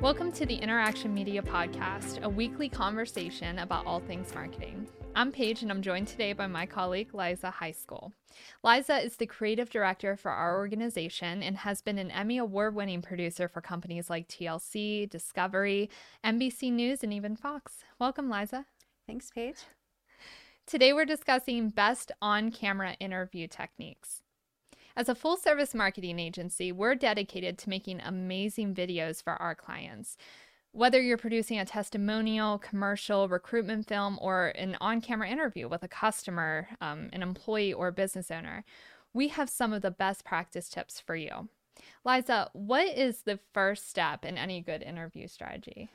Welcome to the Interaction Media Podcast, a weekly conversation about all things marketing. I'm Paige, and I'm joined today by my colleague, Liza High School. Liza is the creative director for our organization and has been an Emmy Award winning producer for companies like TLC, Discovery, NBC News, and even Fox. Welcome, Liza. Thanks, Paige. Today, we're discussing best on camera interview techniques. As a full service marketing agency, we're dedicated to making amazing videos for our clients. Whether you're producing a testimonial, commercial, recruitment film, or an on camera interview with a customer, um, an employee, or business owner, we have some of the best practice tips for you. Liza, what is the first step in any good interview strategy?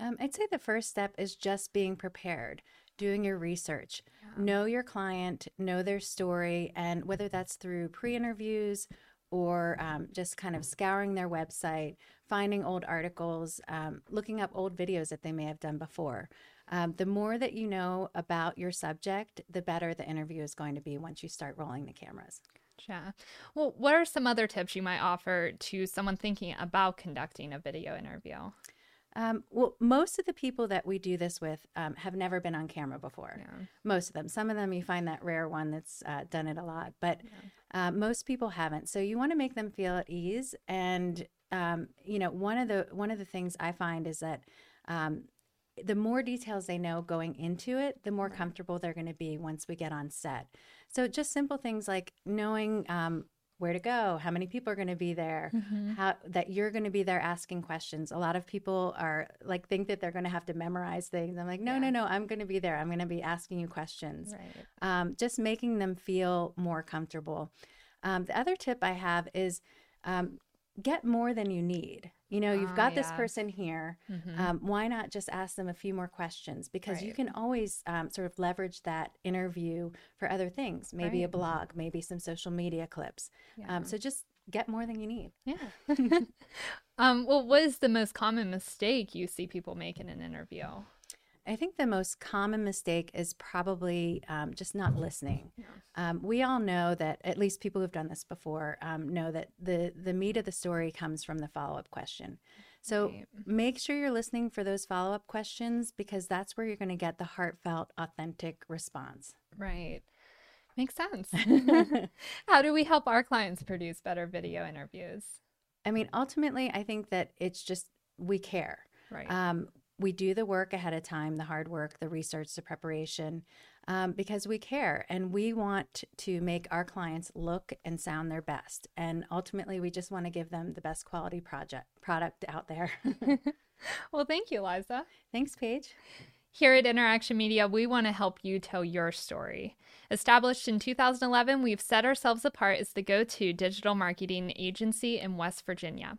Um, I'd say the first step is just being prepared doing your research. Yeah. Know your client, know their story, and whether that's through pre interviews or um, just kind of scouring their website, finding old articles, um, looking up old videos that they may have done before. Um, the more that you know about your subject, the better the interview is going to be once you start rolling the cameras. Yeah. Well, what are some other tips you might offer to someone thinking about conducting a video interview? Um, well, most of the people that we do this with um, have never been on camera before. Yeah. Most of them. Some of them you find that rare one that's uh, done it a lot, but yeah. uh, most people haven't. So you want to make them feel at ease. And um, you know, one of the one of the things I find is that um, the more details they know going into it, the more comfortable they're going to be once we get on set. So just simple things like knowing um, where to go, how many people are going to be there, mm-hmm. how that you're going to be there asking questions. A lot of people are like think that they're going to have to memorize things. I'm like, no, yeah. no, no, I'm going to be there. I'm going to be asking you questions. Right. Um, just making them feel more comfortable. Um, the other tip I have is um, get more than you need. You know, you've ah, got yeah. this person here. Mm-hmm. Um, why not just ask them a few more questions? Because right. you can always um, sort of leverage that interview for other things, maybe right. a blog, maybe some social media clips. Um, yeah. Um, so just get more than you need. Yeah. um, well, what is the most common mistake you see people make in an interview? I think the most common mistake is probably um, just not listening. Um, we all know that at least people who've done this before um, know that the the meat of the story comes from the follow up question. So right. make sure you're listening for those follow up questions because that's where you're going to get the heartfelt, authentic response. Right. Makes sense. How do we help our clients produce better video interviews? I mean, ultimately, I think that it's just we care. Right. Um, we do the work ahead of time, the hard work, the research, the preparation, um, because we care and we want to make our clients look and sound their best. And ultimately, we just want to give them the best quality project product out there. well, thank you, Liza. Thanks, Paige. Here at Interaction Media, we want to help you tell your story. Established in 2011, we've set ourselves apart as the go to digital marketing agency in West Virginia.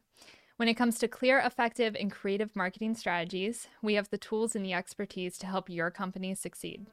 When it comes to clear, effective, and creative marketing strategies, we have the tools and the expertise to help your company succeed.